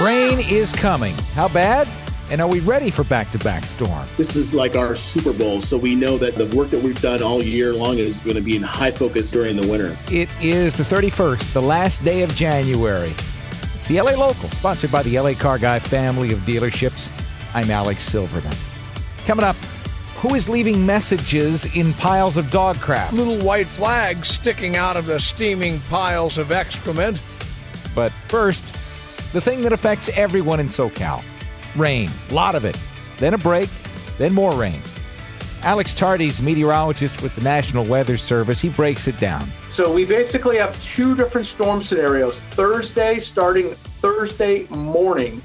Rain is coming. How bad? And are we ready for back to back storm? This is like our Super Bowl, so we know that the work that we've done all year long is going to be in high focus during the winter. It is the 31st, the last day of January. It's the LA Local, sponsored by the LA Car Guy family of dealerships. I'm Alex Silverman. Coming up, who is leaving messages in piles of dog crap? Little white flags sticking out of the steaming piles of excrement. But first, the thing that affects everyone in SoCal rain, a lot of it. Then a break, then more rain. Alex Tardy's meteorologist with the National Weather Service. He breaks it down. So we basically have two different storm scenarios Thursday, starting Thursday morning,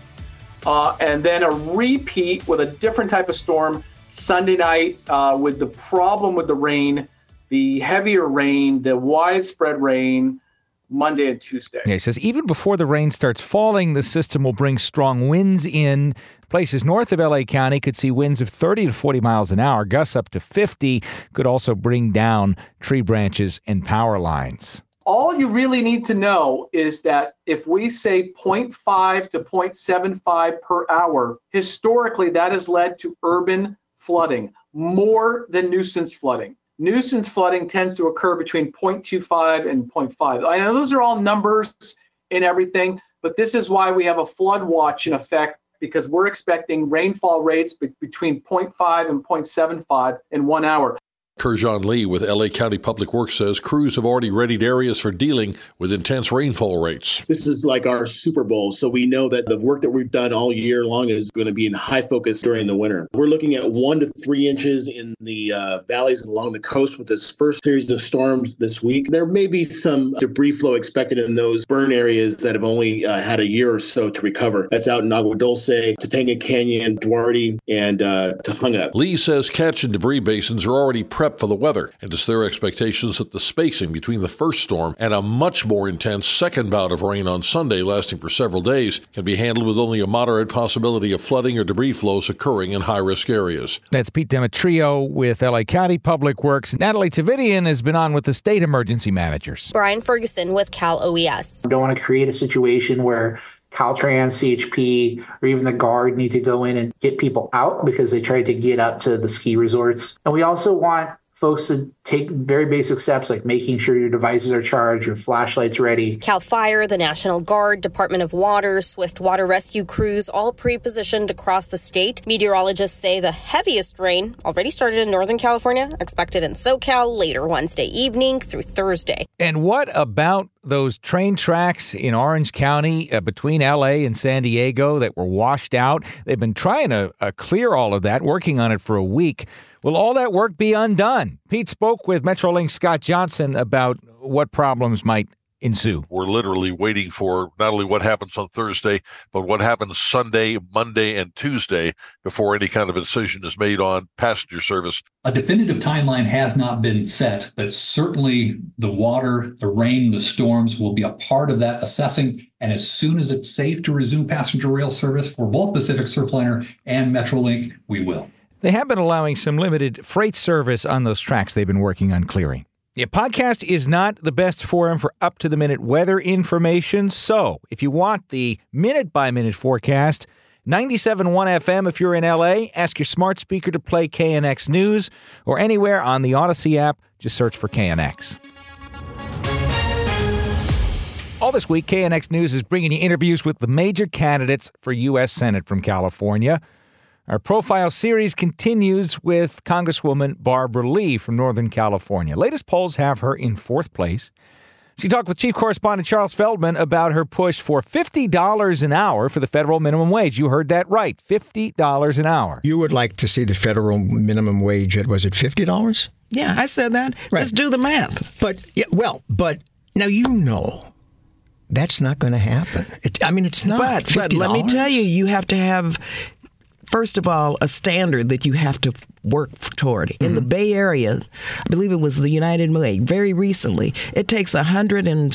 uh, and then a repeat with a different type of storm Sunday night uh, with the problem with the rain, the heavier rain, the widespread rain. Monday and Tuesday. Yeah, he says even before the rain starts falling, the system will bring strong winds in. Places north of LA County could see winds of 30 to 40 miles an hour. Gusts up to 50 could also bring down tree branches and power lines. All you really need to know is that if we say 0.5 to 0.75 per hour, historically that has led to urban flooding more than nuisance flooding. Nuisance flooding tends to occur between 0.25 and 0.5. I know those are all numbers and everything, but this is why we have a flood watch in effect because we're expecting rainfall rates between 0.5 and 0.75 in one hour. Kerjon Lee with LA County Public Works says crews have already readied areas for dealing with intense rainfall rates. This is like our Super Bowl, so we know that the work that we've done all year long is going to be in high focus during the winter. We're looking at one to three inches in the uh, valleys and along the coast with this first series of storms this week. There may be some debris flow expected in those burn areas that have only uh, had a year or so to recover. That's out in Agua Dulce, Topanga Canyon, Duarte, and uh. Lee says catch and debris basins are already prepped for the weather, and it's their expectations that the spacing between the first storm and a much more intense second bout of rain on Sunday, lasting for several days, can be handled with only a moderate possibility of flooding or debris flows occurring in high risk areas. That's Pete Demetrio with LA County Public Works. Natalie Tavidian has been on with the state emergency managers. Brian Ferguson with Cal OES. We don't want to create a situation where Caltrans, CHP, or even the Guard need to go in and get people out because they tried to get up to the ski resorts. And we also want folks to take very basic steps like making sure your devices are charged, your flashlights ready. Cal Fire, the National Guard, Department of Water, Swift Water Rescue crews all pre-positioned across the state. Meteorologists say the heaviest rain already started in Northern California, expected in SoCal later Wednesday evening through Thursday. And what about those train tracks in Orange County uh, between LA and San Diego that were washed out? They've been trying to uh, clear all of that, working on it for a week. Will all that work be undone? Pete spoke with Metrolink Scott Johnson about what problems might ensue. We're literally waiting for not only what happens on Thursday, but what happens Sunday, Monday, and Tuesday before any kind of decision is made on passenger service. A definitive timeline has not been set, but certainly the water, the rain, the storms will be a part of that assessing. And as soon as it's safe to resume passenger rail service for both Pacific Surfliner and Metrolink, we will. They have been allowing some limited freight service on those tracks they've been working on clearing. The podcast is not the best forum for up to the minute weather information. So, if you want the minute by minute forecast, 97.1 FM if you're in LA, ask your smart speaker to play KNX News or anywhere on the Audacy app, just search for KNX. All this week, KNX News is bringing you interviews with the major candidates for U.S. Senate from California. Our profile series continues with Congresswoman Barbara Lee from Northern California. Latest polls have her in fourth place. She talked with Chief Correspondent Charles Feldman about her push for $50 an hour for the federal minimum wage. You heard that right $50 an hour. You would like to see the federal minimum wage at, was it $50? Yeah, I said that. Right. Just do the math. But, yeah, well, but now you know that's not going to happen. It, I mean, it's not. But, $50. but let me tell you, you have to have, first of all, a standard that you have to work toward. In mm-hmm. the Bay Area, I believe it was the United Way, very recently, it takes $117,000,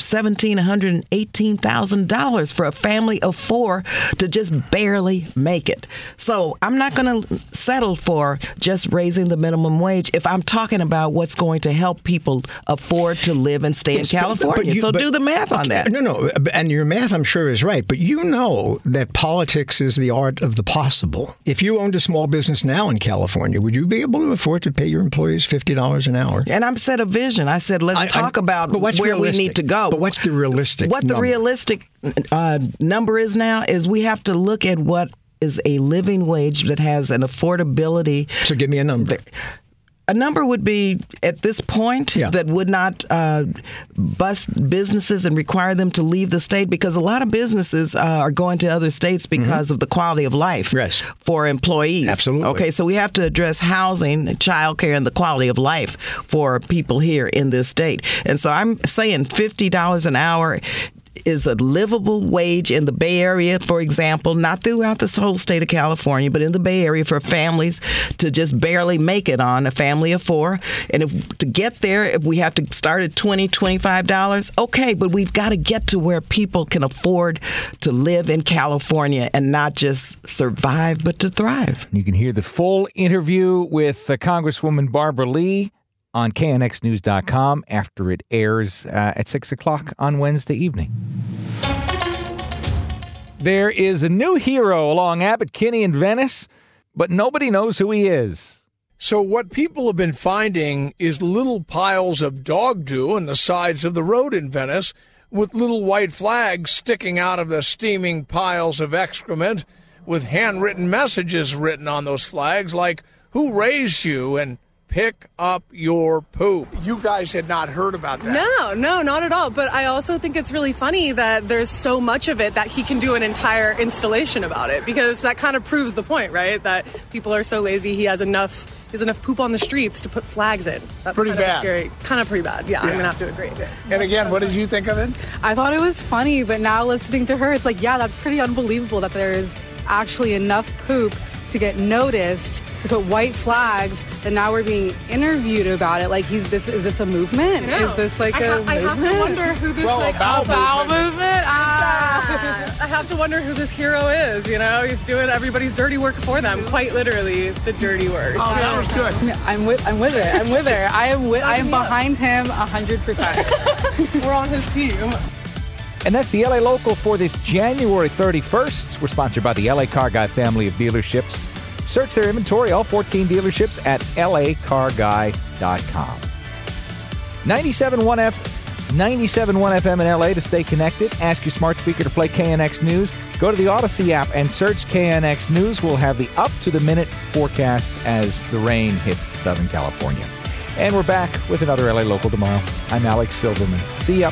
$118,000 for a family of four to just barely make it. So I'm not going to settle for just raising the minimum wage if I'm talking about what's going to help people afford to live and stay yes, in California. But, but you, so but, do the math on that. No, no. And your math, I'm sure, is right. But you know that politics is the art of the possible. If you owned a small business now in California, would you be able to afford to pay your employees fifty dollars an hour? And I set a vision. I said, let's I, talk I, about where realistic? we need to go. But what's the realistic? What number? the realistic uh, number is now is we have to look at what is a living wage that has an affordability. So give me a number a number would be at this point yeah. that would not uh, bust businesses and require them to leave the state because a lot of businesses uh, are going to other states mm-hmm. because mm-hmm. of the quality of life yes. for employees. Absolutely. Okay, so we have to address housing, childcare, and the quality of life for people here in this state. And so I'm saying $50 an hour is a livable wage in the Bay Area, for example, not throughout the whole state of California, but in the Bay Area for families to just barely make it on a family of four. And if to get there, if we have to start at $20, $25, okay, but we've got to get to where people can afford to live in California and not just survive, but to thrive. You can hear the full interview with uh, Congresswoman Barbara Lee on knxnews.com after it airs uh, at 6 o'clock on Wednesday evening. There is a new hero along Abbott Kinney in Venice, but nobody knows who he is. So, what people have been finding is little piles of dog do on the sides of the road in Venice, with little white flags sticking out of the steaming piles of excrement, with handwritten messages written on those flags like, Who raised you? and pick up your poop. You guys had not heard about that. No, no, not at all. But I also think it's really funny that there's so much of it that he can do an entire installation about it because that kind of proves the point, right? That people are so lazy. He has enough. Has enough poop on the streets to put flags in. That's pretty kind of bad. Scary. Kind of pretty bad. Yeah, yeah, I'm gonna have to agree. And again, what did you think of it? I thought it was funny, but now listening to her, it's like, yeah, that's pretty unbelievable that there is actually enough poop to get noticed to put white flags and now we're being interviewed about it. Like he's this is this a movement? Is this like I a ha- I have to wonder who this well, like a bowel movement, movement? Ah, I have to wonder who this hero is you know? He's doing everybody's dirty work for them quite literally the dirty work. Oh that was good. I'm with I'm with it. I'm with her. I am with I am behind him 100% we're on his team and that's the LA Local for this January 31st. We're sponsored by the LA Car Guy family of dealerships. Search their inventory, all 14 dealerships, at lacarguy.com. 97.1 F, 97.1 FM in LA to stay connected. Ask your smart speaker to play KNX News. Go to the Audacy app and search KNX News. We'll have the up to the minute forecast as the rain hits Southern California. And we're back with another LA Local tomorrow. I'm Alex Silverman. See ya.